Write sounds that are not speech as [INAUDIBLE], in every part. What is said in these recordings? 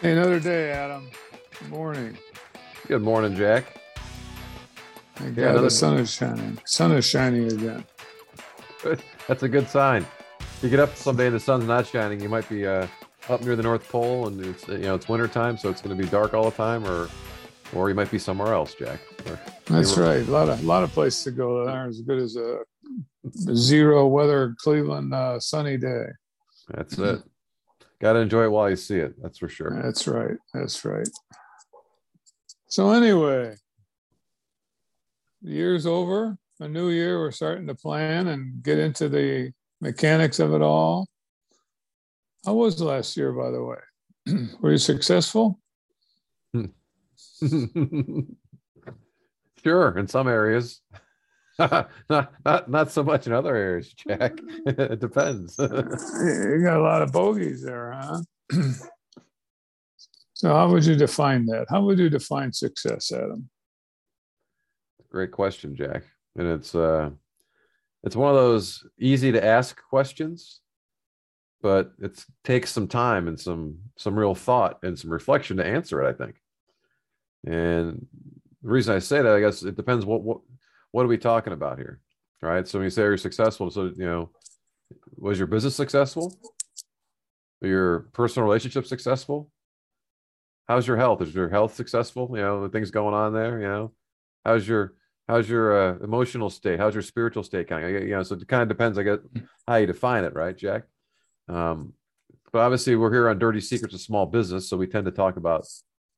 Hey, another day, Adam. Good morning. Good morning, Jack. Thank Yeah, God another- the sun is shining. Sun is shining again. [LAUGHS] That's a good sign. You get up someday and the sun's not shining, you might be uh, up near the North Pole and it's you know it's winter time, so it's going to be dark all the time, or or you might be somewhere else, Jack. Or- That's were- right. A lot of a lot of places to go that aren't as good as a zero weather Cleveland uh, sunny day. That's it. Got to enjoy it while you see it. That's for sure. That's right. That's right. So anyway, the year's over. A new year. We're starting to plan and get into the mechanics of it all. How was last year, by the way? [CLEARS THROAT] Were you successful? [LAUGHS] sure, in some areas. Not, [LAUGHS] not not so much in other areas, Jack. [LAUGHS] it depends. You got a lot of bogeys there, huh? [CLEARS THROAT] so, how would you define that? How would you define success, Adam? Great question, Jack. And it's uh it's one of those easy to ask questions, but it takes some time and some some real thought and some reflection to answer it, I think. And the reason I say that, I guess it depends what what what are we talking about here? Right. So when you say you're successful, so you know, was your business successful? Your personal relationship successful? How's your health? Is your health successful? You know, the things going on there, you know. How's your how's your uh, emotional state how's your spiritual state kind of you know so it kind of depends i guess how you define it right jack um but obviously we're here on dirty secrets of small business so we tend to talk about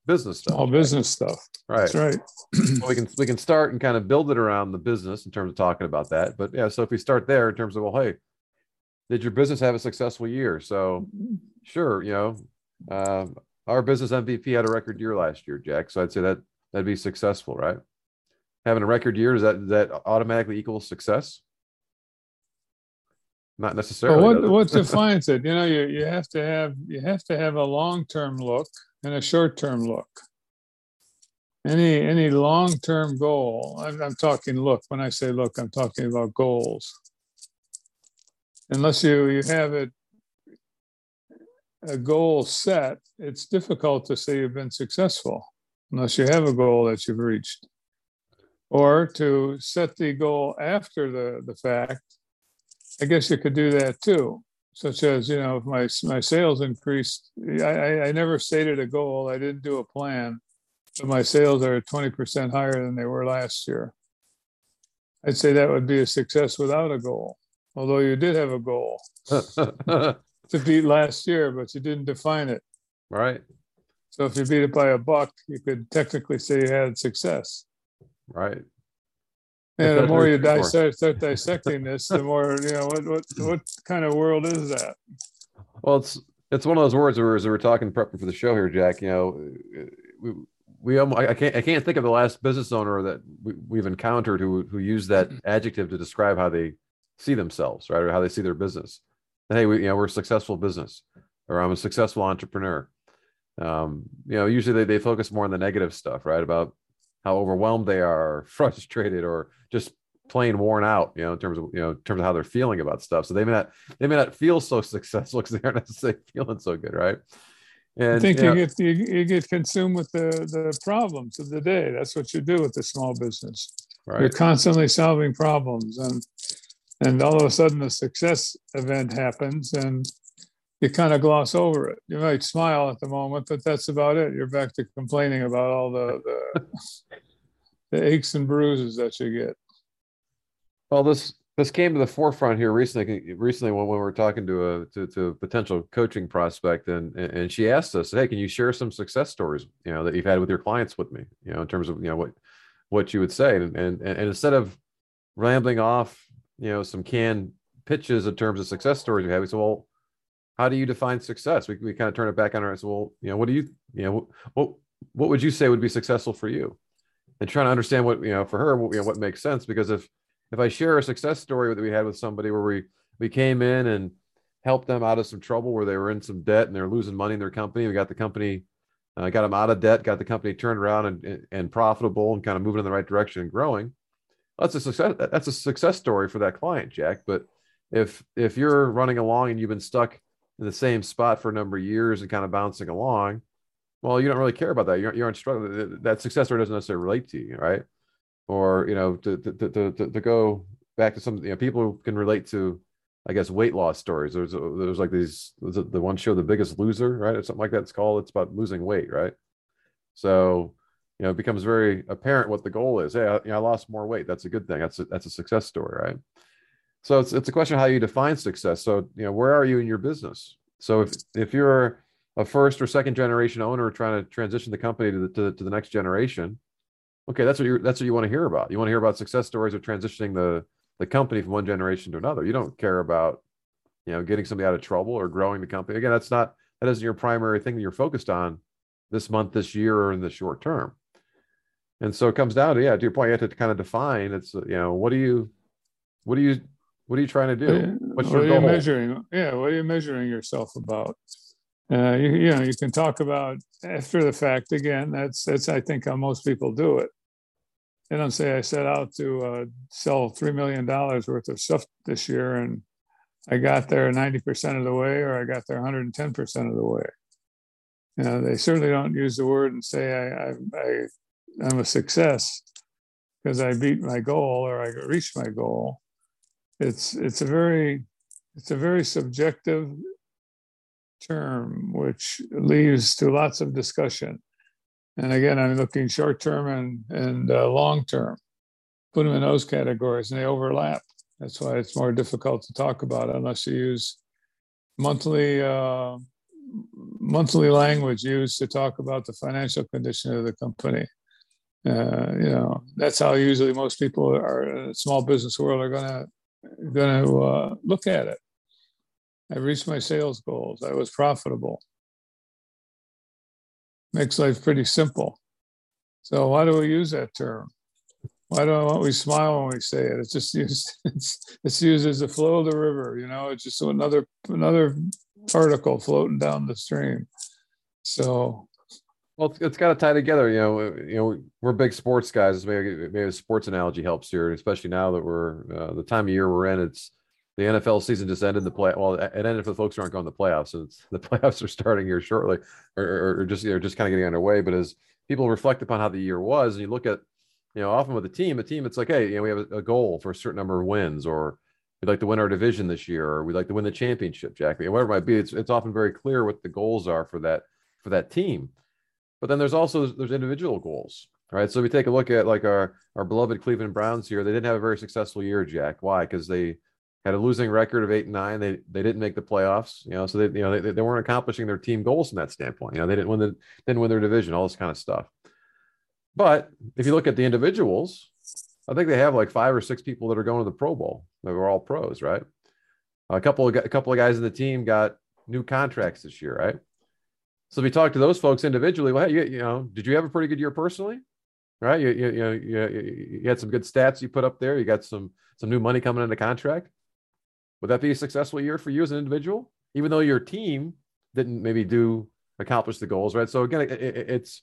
business stuff All business stuff. right. That's right. [CLEARS THROAT] So we can we can start and kind of build it around the business in terms of talking about that. But yeah so if we start there in terms of well hey did your business have a successful year? So sure you know um, our business mvp had a record year last year jack. So i'd say that that'd be successful right? Having a record year does that that automatically equals success? Not But necessarily what what [LAUGHS] defines it? You know, you, you have to have you have to have a long term look and a short term look. Any any long term goal. I'm, I'm talking look. When I say look, I'm talking about goals. Unless you you have it a goal set, it's difficult to say you've been successful unless you have a goal that you've reached. Or to set the goal after the, the fact I guess you could do that too, such as, you know, if my, my sales increased, I, I, I never stated a goal. I didn't do a plan, but my sales are 20% higher than they were last year. I'd say that would be a success without a goal, although you did have a goal [LAUGHS] to beat last year, but you didn't define it. right So if you beat it by a buck, you could technically say you had success. right And the more you dissect, start dissecting this, the more, you know, what, what, what kind of world is that? Well, it's it's one of those words where as we were talking prepping for the show here, Jack. You know, we we I can't I can't think of the last business owner that we, we've encountered who who used that adjective to describe how they see themselves, right, or how they see their business. And, hey, we you know we're a successful business, or I'm a successful entrepreneur. Um, you know, usually they, they focus more on the negative stuff, right, about how overwhelmed they are, [LAUGHS] frustrated, or just plain worn out. You know, in terms of you know in terms of how they're feeling about stuff. So they may not they may not feel so [LAUGHS] successful because they aren't necessarily [LAUGHS] feeling so good, right? And I think you you get you, you get consumed with the the problems of the day. That's what you do with the small business. You're constantly solving problems, and and all of a sudden a success event happens, and you kind of gloss over it. You might smile at the moment, but that's about it. You're back to complaining about all the the, [LAUGHS] the aches and bruises that you get. well, this this came to the forefront here recently. Recently, when we were talking to a to, to a potential coaching prospect, and and she asked us, "Hey, can you share some success stories, you know, that you've had with your clients with me, you know, in terms of you know what what you would say?" And and and instead of rambling off, you know, some canned pitches in terms of success stories we have, we said, "Well, how do you define success?" We we kind of turn it back on ourselves. "Well, you know, what do you you know what what would you say would be successful for you?" And trying to understand what you know for her, what, you know, what makes sense because if if I share a success story that we had with somebody where we we came in and helped them out of some trouble where they were in some debt and they're losing money in their company, we got the company, uh, got them out of debt, got the company turned around and and profitable and kind of moving in the right direction and growing. That's a success. That's a success story for that client, Jack. But if if you're running along and you've been stuck in the same spot for a number of years and kind of bouncing along, well, you don't really care about that. You're, you're struggling. That success story doesn't necessarily relate to you, right? Or, you know, to, to, to, to, to go back to some, you know, people can relate to, I guess, weight loss stories. There's, there's like these, the one show, The Biggest Loser, right? Or something like that. It's called, it's about losing weight, right? So, you know, it becomes very apparent what the goal is. Hey, I, you know, I lost more weight. That's a good thing. That's a, that's a success story, right? So it's, it's a question of how you define success. So, you know, where are you in your business? So if, if you're a first or second generation owner trying to transition the company to the, to, to the next generation, okay, that's what you that's what you want to hear about. You want to hear about success stories of transitioning the the company from one generation to another. You don't care about, you know, getting somebody out of trouble or growing the company. Again, that's not that isn't your primary thing that you're focused on this month, this year, or in the short term. And so it comes down to yeah, to your point, you have to kind of define. It's you know, what do you, what do you, what are you trying to do? What's what your goal? measuring? Yeah, what are you measuring yourself about? Uh, you, you know, you can talk about after the fact again. That's that's I think how most people do it. They don't say I set out to uh, sell three million dollars worth of stuff this year, and I got there ninety percent of the way, or I got there one hundred and ten percent of the way. You know, they certainly don't use the word and say I, I, I I'm a success because I beat my goal or I reached my goal. It's it's a very it's a very subjective term, which leads to lots of discussion. And again, I'm looking short term and, and uh, long term. Put them in those categories and they overlap. That's why it's more difficult to talk about unless you use monthly uh, monthly language used to talk about the financial condition of the company. Uh, you know, that's how usually most people are in the small business world are gonna gonna uh, look at it. I reached my sales goals. I was profitable. Makes life pretty simple. So why do we use that term? Why don't we smile when we say it? It's just used. [LAUGHS] It's, it's used as the flow of the river. You know, it's just another another particle floating down the stream. So well, it's, it's got to tie together. You know, you know, we're big sports guys. Maybe, maybe a sports analogy helps here, especially now that we're uh, the time of year we're in. It's the NFL season just ended. The play well, it ended for the folks who aren't going to the playoffs. And [LAUGHS] the playoffs are starting here shortly, or, or, just you know, just kind of getting underway. But as people reflect upon how the year was, and you look at, you know, often with a team, a team, it's like, hey, you know, we have a, a goal for a certain number of wins, or we'd like to win our division this year, or we'd like to win the championship, Jack. Whatever it might be, it's it's often very clear what the goals are for that for that team. But then there's also there's individual goals, right? So we take a look at like our our beloved Cleveland Browns here. They didn't have a very successful year, Jack. Why? Because they had a losing record of eight and nine. They they didn't make the playoffs, you know, so they you know they, they weren't accomplishing their team goals from that standpoint. You know, they didn't win the didn't win their division, all this kind of stuff. But if you look at the individuals, I think they have like five or six people that are going to the Pro Bowl. They were all pros, right? A couple of a couple of guys in the team got new contracts this year, right? So if we talk to those folks individually, well, you, you know, did you have a pretty good year personally? Right? You, you, you, you, you had some good stats you put up there. You got some some new money coming into contract. Would that be a successful year for you as an individual, even though your team didn't maybe do accomplish the goals, right? So again, it, it, it's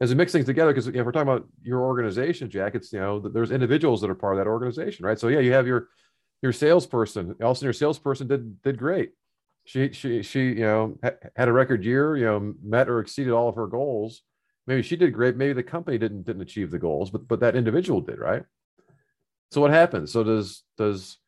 as we mix things together because if we're talking about your organization, Jack, it's you know there's individuals that are part of that organization, right? So yeah, you have your your salesperson. Also, your salesperson did did great. She she she you know had a record year. You know, met or exceeded all of her goals. Maybe she did great. Maybe the company didn't didn't achieve the goals, but but that individual did, right? So what happens? So does does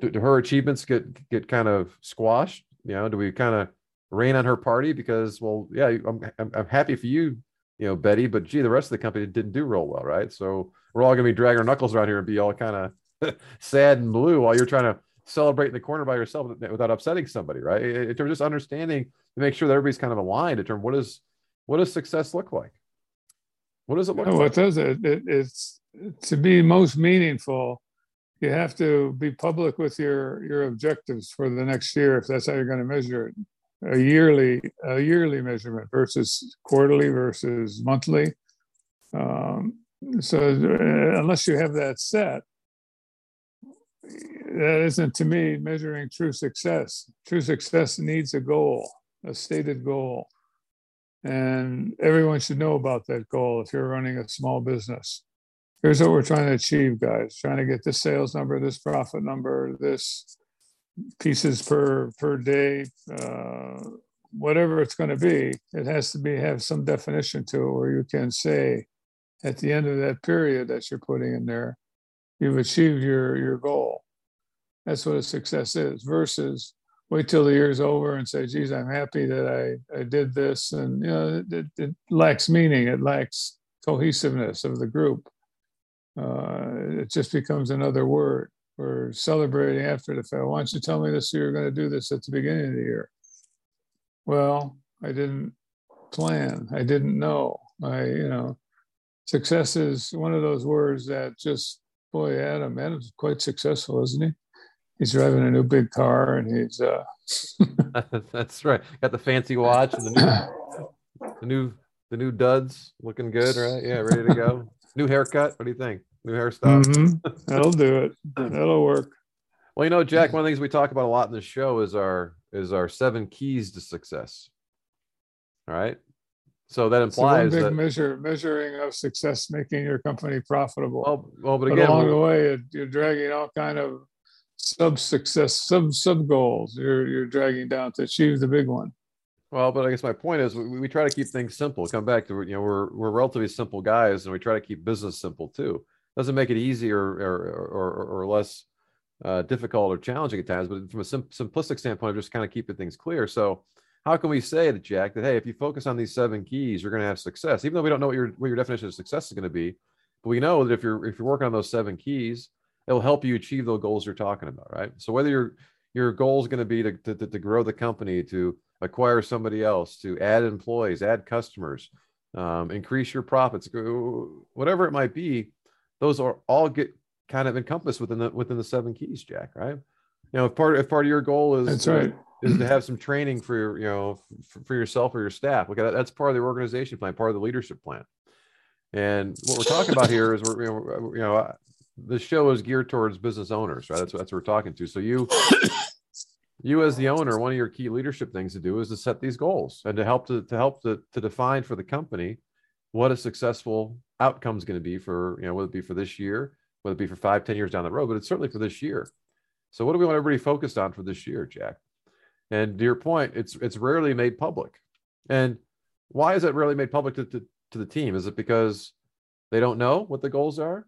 do, do her achievements get get kind of squashed? You know, do we kind of rain on her party because, well, yeah, I'm, I'm, I'm happy for you, you know, Betty, but gee, the rest of the company didn't do real well, right? So we're all gonna be dragging our knuckles around here and be all kind of [LAUGHS] sad and blue while you're trying to celebrate in the corner by yourself without upsetting somebody, right? In terms of just understanding to make sure that everybody's kind of aligned in terms of what is what does success look like? What does it look what like? does it? it? It's to be most meaningful you have to be public with your your objectives for the next year if that's how you're going to measure it a yearly a yearly measurement versus quarterly versus monthly um, so uh, unless you have that set that isn't to me measuring true success true success needs a goal a stated goal and everyone should know about that goal if you're running a small business here's what we're trying to achieve, guys. Trying to get this sales number, this profit number, this pieces per per day, uh, whatever it's going to be, it has to be have some definition to it where you can say at the end of that period that you're putting in there, you've achieved your your goal. That's what a success is versus wait till the year's over and say, geez, I'm happy that I, I did this. And, you know, it, it lacks meaning. It lacks cohesiveness of the group. Uh, it just becomes another word. We're celebrating after the fact. Why don't you tell me this you're going to do this at the beginning of the year? Well, I didn't plan. I didn't know. I, you know, success is one of those words that just, boy, Adam, Adam's quite successful, isn't he? He's driving a new big car and he's, uh, [LAUGHS] [LAUGHS] that's right. Got the fancy watch and the new, the new, the new duds looking good, right? Yeah, ready to go. new haircut. What do you think? New hairstyle. Mm-hmm. [LAUGHS] That'll do it. That'll work. Well, you know, Jack, one of the things we talk about a lot in the show is our is our seven keys to success. All right. So that implies big that measure measuring of success, making your company profitable. well, well but but again, along the way, you're dragging all kind of sub success, sub sub goals. You're you're dragging down to achieve the big one. Well, but I guess my point is we, we try to keep things simple. Come back to you know we're we're relatively simple guys, and we try to keep business simple too. Doesn't make it easier or or, or, or less uh, difficult or challenging at times, but from a sim- simplistic standpoint, just kind of keeping things clear. So, how can we say to Jack that hey, if you focus on these seven keys, you're going to have success, even though we don't know what your what your definition of success is going to be, but we know that if you're if you're working on those seven keys, it'll help you achieve those goals you're talking about, right? So whether your your goal is going to be to, to, to grow the company, to acquire somebody else, to add employees, add customers, um, increase your profits, whatever it might be, those are all get kind of encompassed within the within the seven keys, Jack. Right? You know, if part if part of your goal is That's right. is to have some training for your, you know for, for yourself or your staff. Okay, that. That's part of the organization plan, part of the leadership plan. And what we're talking about here is we're you know, you know the show is geared towards business owners, right? That's what, that's what we're talking to. So you you as the owner, one of your key leadership things to do is to set these goals and to help to, to help to, to define for the company what a successful outcome is going to be for, you know, whether it be for this year, whether it be for five, ten years down the road, but it's certainly for this year. So what do we want everybody focused on for this year, Jack? And to your point, it's it's rarely made public. And why is it rarely made public to, to, to the team? Is it because they don't know what the goals are?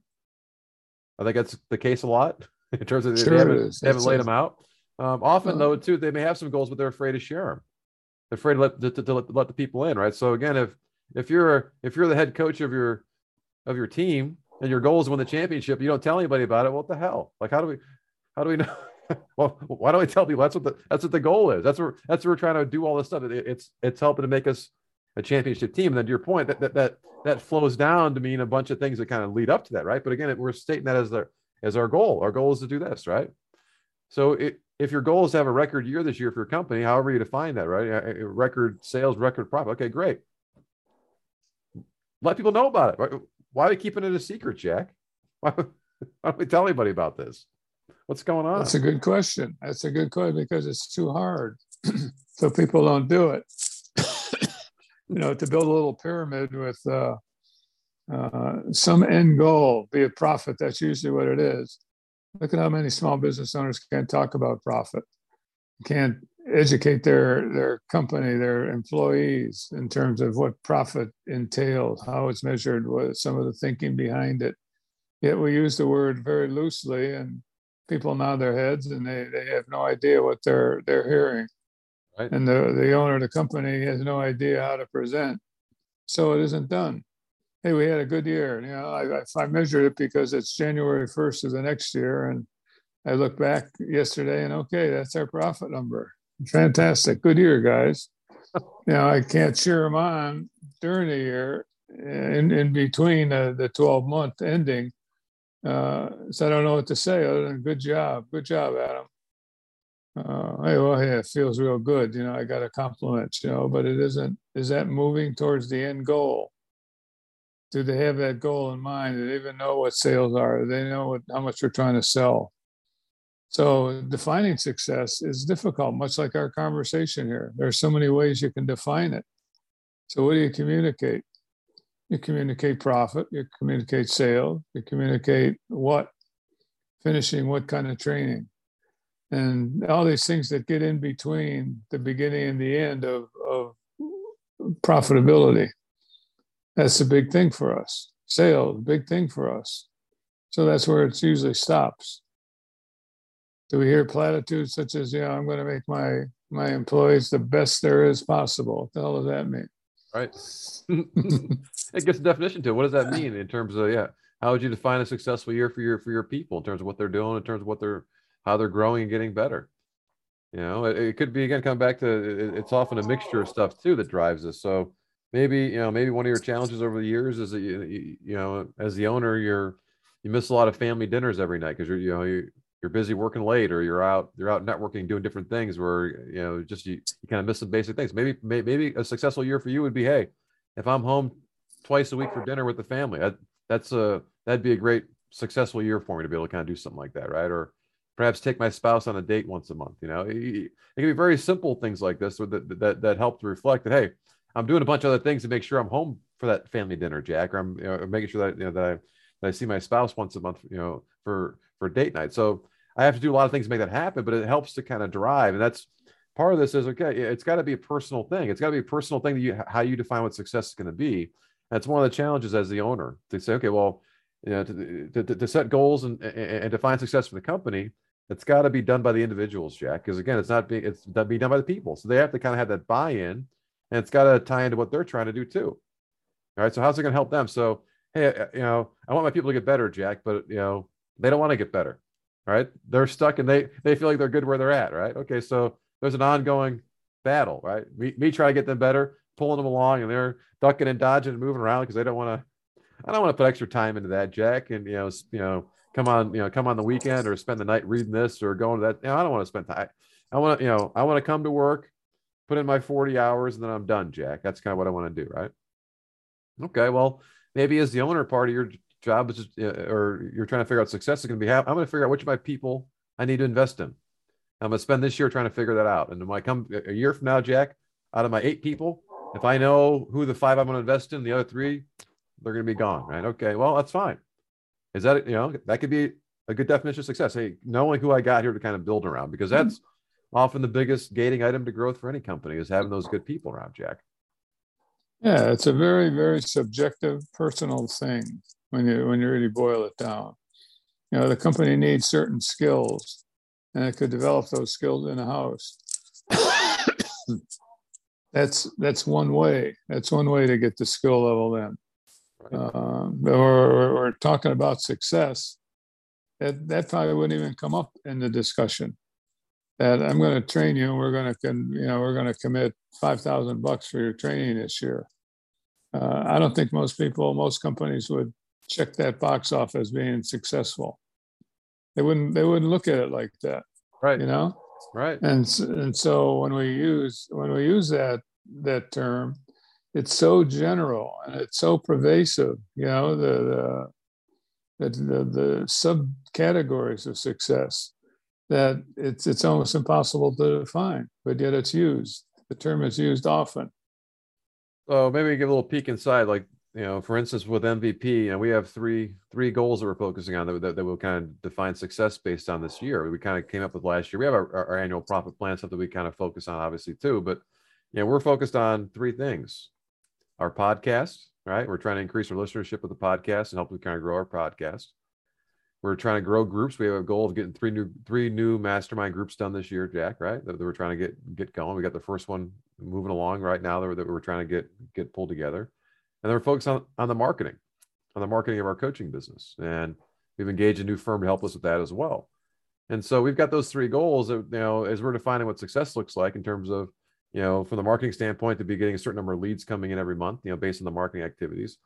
I think that's the case a lot [LAUGHS] in terms of Sure they haven't, they haven't laid them out. Um, often, Uh, though, too, they may have some goals, but they're afraid to share them. They're afraid to let, to, to let, let the people in, right? So again, if if you're if you're the head coach of your of your team and your goal is to win the championship, you don't tell anybody about it. What the hell? Like, how do we how do we [LAUGHS] know? well, why don't we tell people that's what the that's what the goal is? That's what that's what we're trying to do all this stuff. It- it's it's helping to make us a championship team. And then to your point, that that that that flows down to mean a bunch of things that kind of lead up to that, right? But again, we're stating that as the as our goal. Our goal is to do this, right? So it, if your goal is to have a record year this year for your company, however you define that, right? Record sales, record profit. Okay, great. Let people know about it. Why are we keeping it a secret, Jack? Why, [LAUGHS] why don't we tell anybody about this? What's going on? That's a good question. That's a good question because it's too hard. [CLEARS THROAT] so people don't do it. You know, to build a little pyramid with uh, uh, some end goal, be it profit, that's usually what it is. Look at how many small business owners can't talk about profit, can't educate their their company, their employees in terms of what profit entails, how it's measured, what some of the thinking behind it. Yet we use the word very loosely, and people nod their heads, and they, they have no idea what they're they're hearing, Right. and the the owner of the company has no idea how to present, so it isn't done. Hey, we had a good year. You know, I, I, measured it because it's January 1st of the next year, and I look back yesterday, and okay, that's our profit number. Fantastic, good year, guys. [LAUGHS] Now I can't cheer them on during the year, in in between the, the 12 month ending. Uh, so I don't know what to say other than good job, good job, Adam. Uh, hey, well, hey, it feels real good. You know, I got a compliment, you know, but it isn't, is that moving towards the end goal? Do they have that goal in mind? Do they even know what sales are? Do they know what, how much we're trying to sell? So defining success is difficult, much like our conversation here. There are so many ways you can define it. So what do you communicate? You communicate profit, you communicate sales, you communicate what, finishing what kind of training. And all these things that get in between the beginning and the end of, of profitability. That's a big thing for us. Sales, big thing for us. So that's where it usually stops. Do we hear platitudes such as, you know, I'm going to make my my employees the best there is possible? What the hell does that mean? Right. [LAUGHS] it gets a definition to it. What does that mean in terms of yeah? How would you define a successful year for your for your people in terms of what they're doing, in terms of what they're how they're growing and getting better? You know, it, it could be again come back to it, it's often a mixture of stuff too that drives us. So maybe you know maybe one of your challenges over the years is that you, you know as the owner you're you miss a lot of family dinners every night because you're you know you, you're busy working late or you're out you're out networking doing different things where you know just you, you kind of miss some basic things maybe maybe a successful year for you would be hey if i'm home twice a week for dinner with the family that, that's a that'd be a great successful year for me to be able to kind of do something like that right or perhaps take my spouse on a date once a month you know it, can be very simple things like this that, that that help to reflect that hey i'm doing a bunch of other things to make sure i'm home for that family dinner jack or i'm you know, making sure that you know that i that i see my spouse once a month you know for for date night so I have to do a lot of things to make that happen, but it helps to kind of drive. And that's part of this is okay, it's got to be a personal thing. It's got to be a personal thing that you how you define what success is going to be. That's one of the challenges as the owner to say, okay, well, you know, to, to, to set goals and, and define success for the company, it's got to be done by the individuals, Jack. Because again, it's not being it's not being done by the people. So they have to kind of have that buy-in, and it's got to tie into what they're trying to do too. All right. So how's it going to help them? So hey, uh, you know, I want my people to get better, Jack, but you know, they don't want to get better right? They're stuck and they they feel like they're good where they're at, right? Okay, so there's an ongoing battle, right? Me, me trying to get them better, pulling them along, and they're ducking and dodging and moving around because they don't want to. I don't want to put extra time into that, Jack. And you know, you know, come on, you know, come on the weekend or spend the night reading this or going to that. You know, I don't want to spend time. I want to, you know, I want to come to work, put in my 40 hours, and then I'm done, Jack. That's kind of what I want to do, right? Okay, well, maybe as the owner part of your job is just, uh, or you're trying to figure out success is going to be, I'm going to figure out which of my people I need to invest in. I'm going to spend this year trying to figure that out. And when I come a year from now, Jack, out of my eight people, if I know who the five I'm going to invest in, the other three, they're going to be gone, right? Okay, well, that's fine. Is that, you know, that could be a good definition of success. Hey, knowing who I got here to kind of build around, because that's mm-hmm. often the biggest gating item to growth for any company is having those good people around, Jack. Yeah, it's a very, very subjective, personal thing when you when you really boil it down. You know, the company needs certain skills, and it could develop those skills in a house. [COUGHS] that's that's one way. That's one way to get the skill level in. Uh, or, we're talking about success. That that probably wouldn't even come up in the discussion. That I'm going to train you, and we're going to, you know, we're going to commit five thousand bucks for your training this year. Uh, I don't think most people, most companies would check that box off as being successful. They wouldn't they wouldn't look at it like that. Right. You know? Right. And and so when we use when we use that that term, it's so general and it's so pervasive, you know, the the the, the, subcategories of success that it's it's almost impossible to define, but yet it's used. The term is used often. So maybe give a little peek inside, like you know, for instance, with MVP, you know, we have three three goals that we're focusing on that, that, that will kind of define success based on this year. We kind of came up with last year. We have our, our annual profit plan, stuff that we kind of focus on, obviously, too. But you know, we're focused on three things: our podcast, right? We're trying to increase our listenership with the podcast and help we kind of grow our podcast. We're trying to grow groups. We have a goal of getting three new three new mastermind groups done this year, Jack. Right? That, that we're trying to get get going. We got the first one moving along right now that, that we're trying to get get pulled together and they're focused on, on the marketing, on the marketing of our coaching business. And we've engaged a new firm to help us with that as well. And so we've got those three goals that, you know, as we're defining what success looks like in terms of, you know, from the marketing standpoint, to be getting a certain number of leads coming in every month, you know, based on the marketing activities,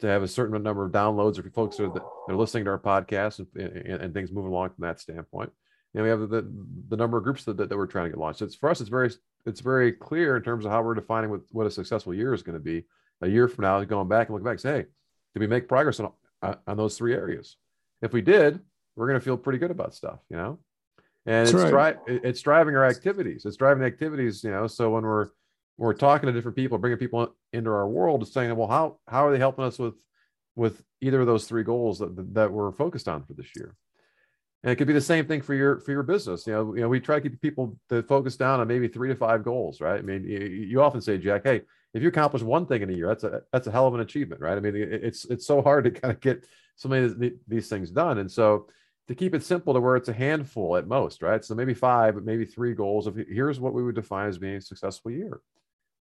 to have a certain number of downloads if folks are, that are listening to our podcast and, and, and, things moving along from that standpoint. And we have the, the number of groups that, that, that we're trying to get launched. It's for us, it's very, it's very clear in terms of how we're defining what, what a successful year is going to be a year from now, going back and looking back, say, hey, did we make progress on, uh, on those three areas? If we did, we're going to feel pretty good about stuff, you know? And That's it's, right. dri- it's driving our activities. It's driving activities, you know? So when we're, we're talking to different people, bringing people into our world, it's saying, well, how, how are they helping us with, with either of those three goals that, that we're focused on for this year? And it could be the same thing for your for your business. You know, you know, we try to keep people to focus down on maybe three to five goals, right? I mean, you, you often say, Jack, hey, if you accomplish one thing in a year, that's a that's a hell of an achievement, right? I mean, it's it's so hard to kind of get so many of these things done, and so to keep it simple to where it's a handful at most, right? So maybe five, maybe three goals of here's what we would define as being a successful year,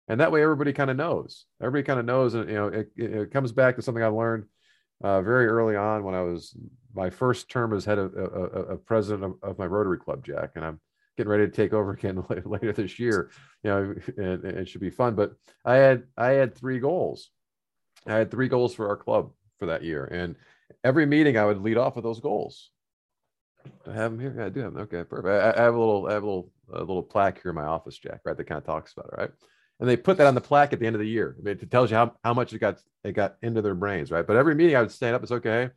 and that way everybody kind of knows. Everybody kind of knows, and you know, it, it comes back to something I learned uh, very early on when I was my first term as head of, uh, of president of, of, my Rotary Club, Jack, and I'm getting ready to take over again [LAUGHS] later this year. You know, [LAUGHS] and, and it should be fun. But I had I had three goals. I had three goals for our club for that year, and every meeting I would lead off with those goals. I have them here. Yeah, I do have them. Okay, perfect. I, I have a little, I have a little, a little plaque here in my office, Jack. Right, that kind of talks about it, right? And they put that on the plaque at the end of the year. I mean, it tells you how, how much it got it got into their brains, right? But every meeting, I would stand up. It's okay.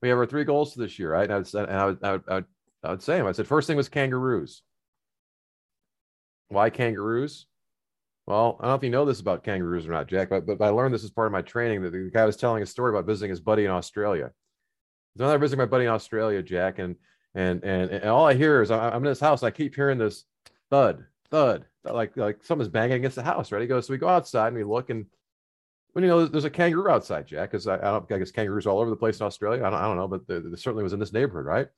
We have our three goals for this year, right? And I would, and I would, I would, I would, I would say them. I said, first thing was kangaroos. Why kangaroos? Well, I don't know if you know this about kangaroos or not, Jack, but, but I learned this as part of my training that the guy was telling a story about visiting his buddy in Australia. So I visiting my buddy in Australia, Jack, and and and, and all I hear is I'm in this house and I keep hearing this thud, thud, like like someone's banging against the house, right? He goes, so we go outside and we look and when you know there's a kangaroo outside, Jack, because I, I, don't I guess kangaroos all over the place in Australia. I don't, I don't know, but there certainly was in this neighborhood, right?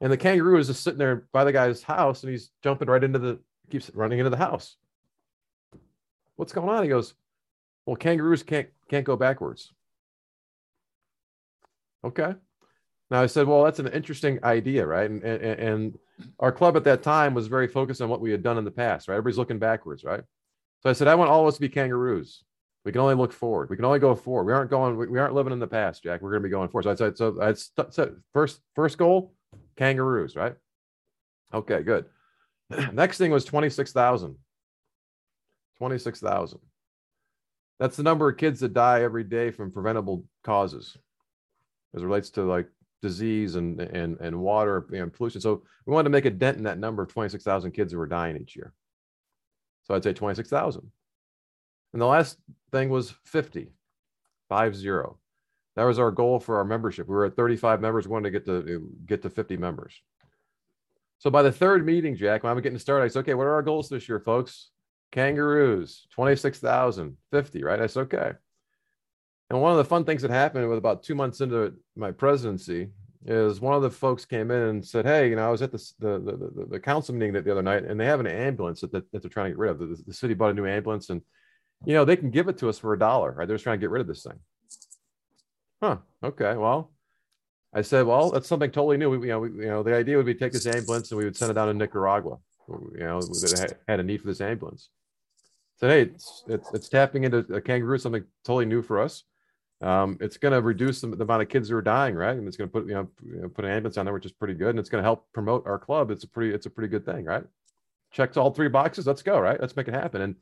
And the kangaroo is just sitting there by the guy's house and he's jumping right into the keeps running into the house. What's going on? He goes, Well, kangaroos can't can't go backwards. Okay. Now I said, well, that's an interesting idea, right? And, and, and our club at that time was very focused on what we had done in the past, right? Everybody's looking backwards, right? So I said, I want all of us to be kangaroos. We can only look forward. We can only go forward. We aren't going. We aren't living in the past, Jack. We're going to be going forward. So I said, so I said, first first goal, kangaroos, right? Okay, good. [CLEARS THROAT] Next thing was 26,000. 26,000. That's the number of kids that die every day from preventable causes as relates to like disease and and and water and pollution. So we wanted to make a dent in that number of 26,000 kids who were dying each year. So I'd say 26,000. And the last thing was 50, five zero. That was our goal for our membership. We were at 35 members. We wanted to get to uh, get to 50 members. So by the third meeting, Jack, when I'm getting started, I said, okay, what are our goals this year, folks? Kangaroos, 26,000, 50, right? I said, okay. And one of the fun things that happened with about two months into my presidency is one of the folks came in and said, Hey, you know, I was at the, the, the, the council meeting the other night and they have an ambulance that, that, that they're trying to get rid of. The, the, city bought a new ambulance and, you know, they can give it to us for a dollar, right? They're just trying to get rid of this thing. Huh. Okay. Well, I said, well, that's something totally new. We, you know, we, you know, the idea would be take this ambulance and we would send it down to Nicaragua. You know, that had a need for this ambulance. Said, hey, it's, it's, it's tapping into a kangaroo, something totally new for us. Um, it's going to reduce the, the, amount of kids who are dying, right? And it's going to put you know, put an ambulance on there, which is pretty good, and it's going to help promote our club. It's a pretty it's a pretty good thing, right? Checks all three boxes. Let's go, right? Let's make it happen. And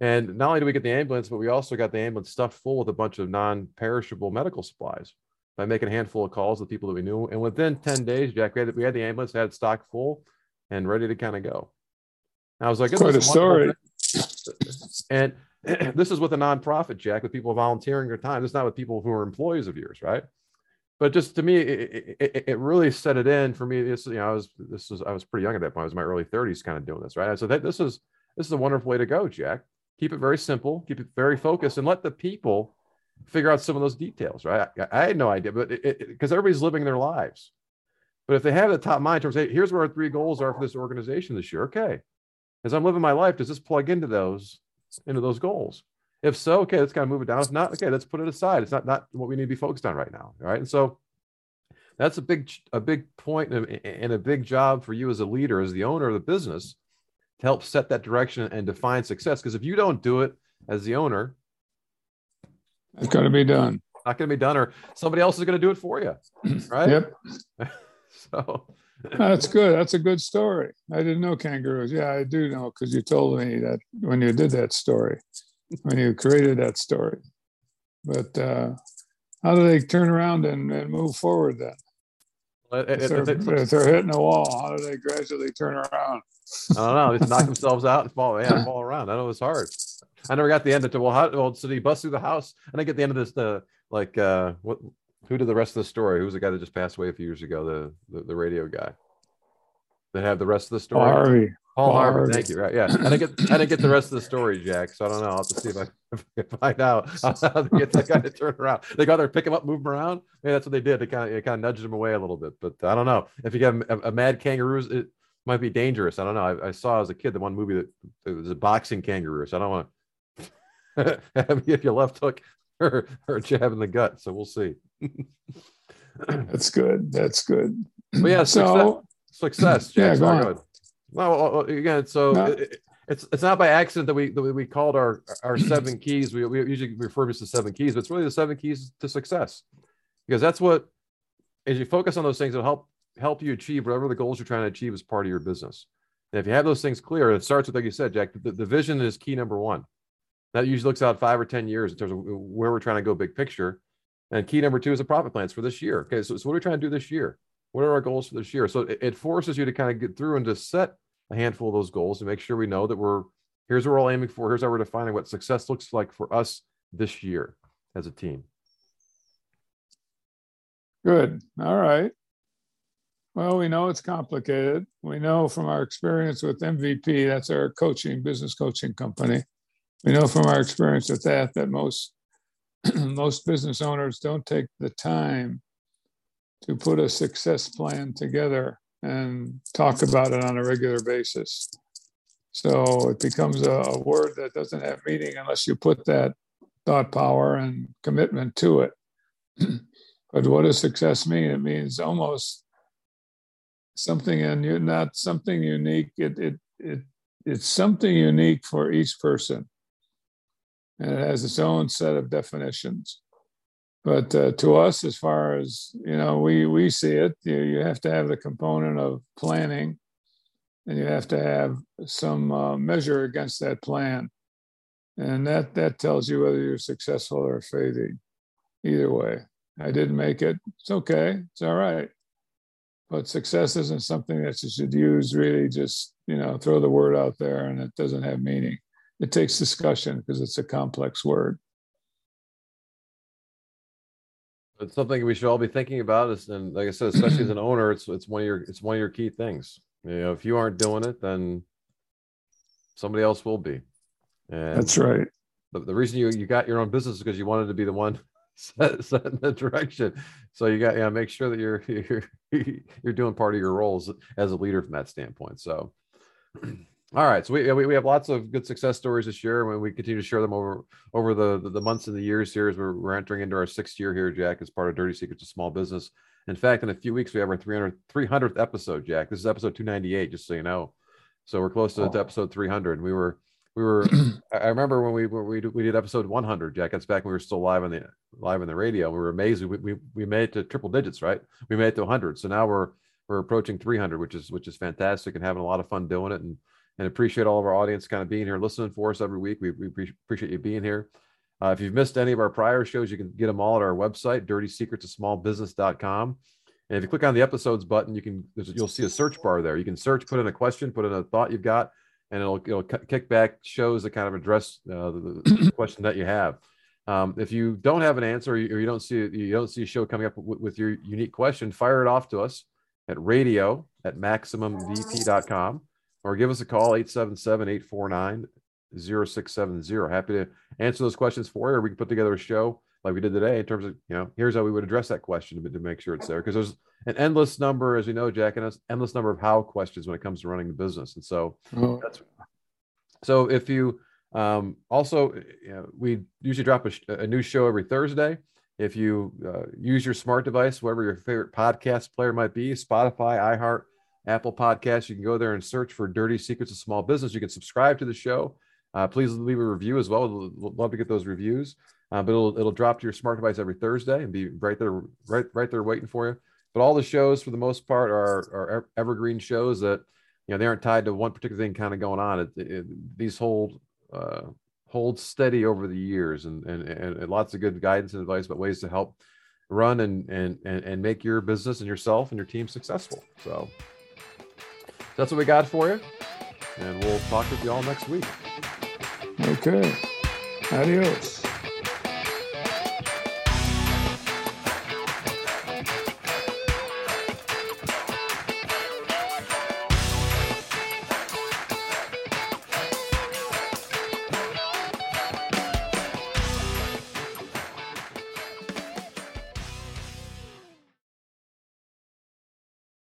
and not only do we get the ambulance, but we also got the ambulance stuffed full with a bunch of non-perishable medical supplies by making a handful of calls with people that we knew. And within 10 days, Jack, we had, we had the ambulance, had stock full and ready to kind of go. And I was like, quite a story. And [CLEARS THROAT] this is with a nonprofit, Jack, with people volunteering their time. This is not with people who are employees of yours, right? But just to me, it, it, it really set it in for me. This, you know, I was this was I was pretty young at that point. I was my early 30s, kind of doing this, right? So that this is this is a wonderful way to go, Jack. Keep it very simple, keep it very focused, and let the people figure out some of those details, right? I, I had no idea, but because everybody's living their lives. But if they have the top mind terms, hey, here's what our three goals are for this organization this year. Okay, as I'm living my life, does this plug into those into those goals? If so, okay, let's kind of move it down. If not, okay, let's put it aside. It's not not what we need to be focused on right now. All right. And so that's a big a big point and, and a big job for you as a leader, as the owner of the business, to help set that direction and define success. Because if you don't do it as the owner, it's going to be done. Not going to be done, or somebody else is going to do it for you. [CLEARS THROAT] Right. Yep. [LAUGHS] so that's good. That's a good story. I didn't know kangaroos. Yeah, I do know because you told me that when you did that story, when you created that story. But uh, how do they turn around and, and move forward then? It, if, they're, if, they're, hitting a wall, how do they gradually turn around? I don't know. Just knock [LAUGHS] themselves out and fall, yeah, fall around. I know it's hard. I never got the end of it. Well, how, well, so bust through the house, and I get the end of this. The like, uh, what Who did the rest of the story? Who was the guy that just passed away a few years ago? The the, the radio guy. That had the rest of the story. Harvey. Paul Harvey. Thank you. Right. Yeah. I didn't get I didn't get the rest of the story, Jack. So I don't know. I'll have to see if I, [LAUGHS] if I can find out [LAUGHS] how they get that guy to turn around. They got there, pick him up, move him around. Maybe that's what they did. They kind of it kind of nudged him away a little bit. But I don't know if you get a, a mad kangaroos. It might be dangerous. I don't know. I, I, saw as a kid the one movie that it was a boxing kangaroo. So I don't want to [LAUGHS] if you left hook or, or jab in the gut. So we'll see. [LAUGHS] That's good. That's good. But yeah, so success. yeah, go on. Well, again, so no. it, it's it's not by accident that we that we called our our seven keys. We, we usually refer to as the seven keys, but it's really the seven keys to success, because that's what as you focus on those things, it'll help help you achieve whatever the goals you're trying to achieve as part of your business. And if you have those things clear, it starts with like you said, Jack. The, the vision is key number one. That usually looks out five or ten years in terms of where we're trying to go, big picture. And key number two is the profit plans for this year. Okay, so, so what are we trying to do this year? What are our goals for this year? So it, it forces you to kind of get through and to set a handful of those goals and make sure we know that we're here's what we're all aiming for. Here's how we're defining what success looks like for us this year as a team. Good. All right. Well, we know it's complicated. We know from our experience with MVP, that's our coaching, business coaching company. We know from our experience with that that most [CLEARS THROAT] most business owners don't take the time to put a success plan together and talk about it on a regular basis. So it becomes a, a, word that doesn't have meaning unless you put that thought power and commitment to it. [CLEARS THROAT] but what does success mean? It means almost something and you not something unique. It, it, it, it's something unique for each person. And it has its own set of definitions. But uh, to us, as far as you know, we we see it. You, you have to have the component of planning, and you have to have some uh, measure against that plan, and that that tells you whether you're successful or failing. Either way, I didn't make it. It's okay. It's all right. But success isn't something that you should use. Really, just you know, throw the word out there, and it doesn't have meaning. It takes discussion because it's a complex word. It's something we should all be thinking about. Is, and like I said, especially as an owner, it's it's one of your it's one of your key things. You know, if you aren't doing it, then somebody else will be. And That's right. The, the reason you you got your own business is because you wanted to be the one [LAUGHS] set, set in the direction. So you got yeah, make sure that you're [LAUGHS] you're you're doing part of your roles as a leader from that standpoint. So [CLEARS THROAT] all right, so we, we, we have lots of good success stories this year, and we continue to share them over over the, the, the months and the years here as we're, we're entering into our sixth year here, Jack, as part of Dirty Secrets of Small Business. In fact, in a few weeks we have our 300, 300th episode, Jack. This is episode 298, just so you know. So we're close to, oh. episode 300. We were we were [CLEARS THROAT] I remember when we when we we did episode 100, Jack. That's back when we were still live on the live on the radio. We were amazed. We, we we made it to triple digits, right? We made it to 100. So now we're we're approaching 300, which is which is fantastic and having a lot of fun doing it. And and appreciate all of our audience kind of being here, listening for us every week. We, we appreciate you being here. Uh, if you've missed any of our prior shows, you can get them all at our website, dirtysecretsofsmallbusiness.com. And if you click on the episodes button, you can you'll see a search bar there. You can search, put in a question, put in a thought you've got, and it'll it'll kick back shows that kind of address uh, the, the [CLEARS THROAT] question that you have. Um, if you don't have an answer or you, or you, don't see you don't see a show coming up with, with your unique question, fire it off to us at radio at maximumvp.com or give us a call 877-849-0670 happy to answer those questions for you or we can put together a show like we did today in terms of you know here's how we would address that question to, to make sure it's there. Because there's an endless number as you know jack and an endless number of how questions when it comes to running the business. And so oh. that's so if you um, also you know, we usually drop a, a, new show every thursday. If you uh, use your smart device whatever your favorite podcast player might be spotify iheart Apple Podcasts. You can go there and search for Dirty Secrets of Small Business. You can subscribe to the show. Uh, please leave a review as well. We'd love to get those reviews. Uh, but it'll it'll drop to your smart device every Thursday and be right there, right right there waiting for you. But all the shows, for the most part, are are evergreen shows that you know they aren't tied to one particular thing kind of going on. It, it, these hold uh, hold steady over the years, and, and and lots of good guidance and advice about ways to help run and and and, and make your business and yourself and your team successful. So that's what we got for you. And we'll talk with you all next week. Okay. Adios.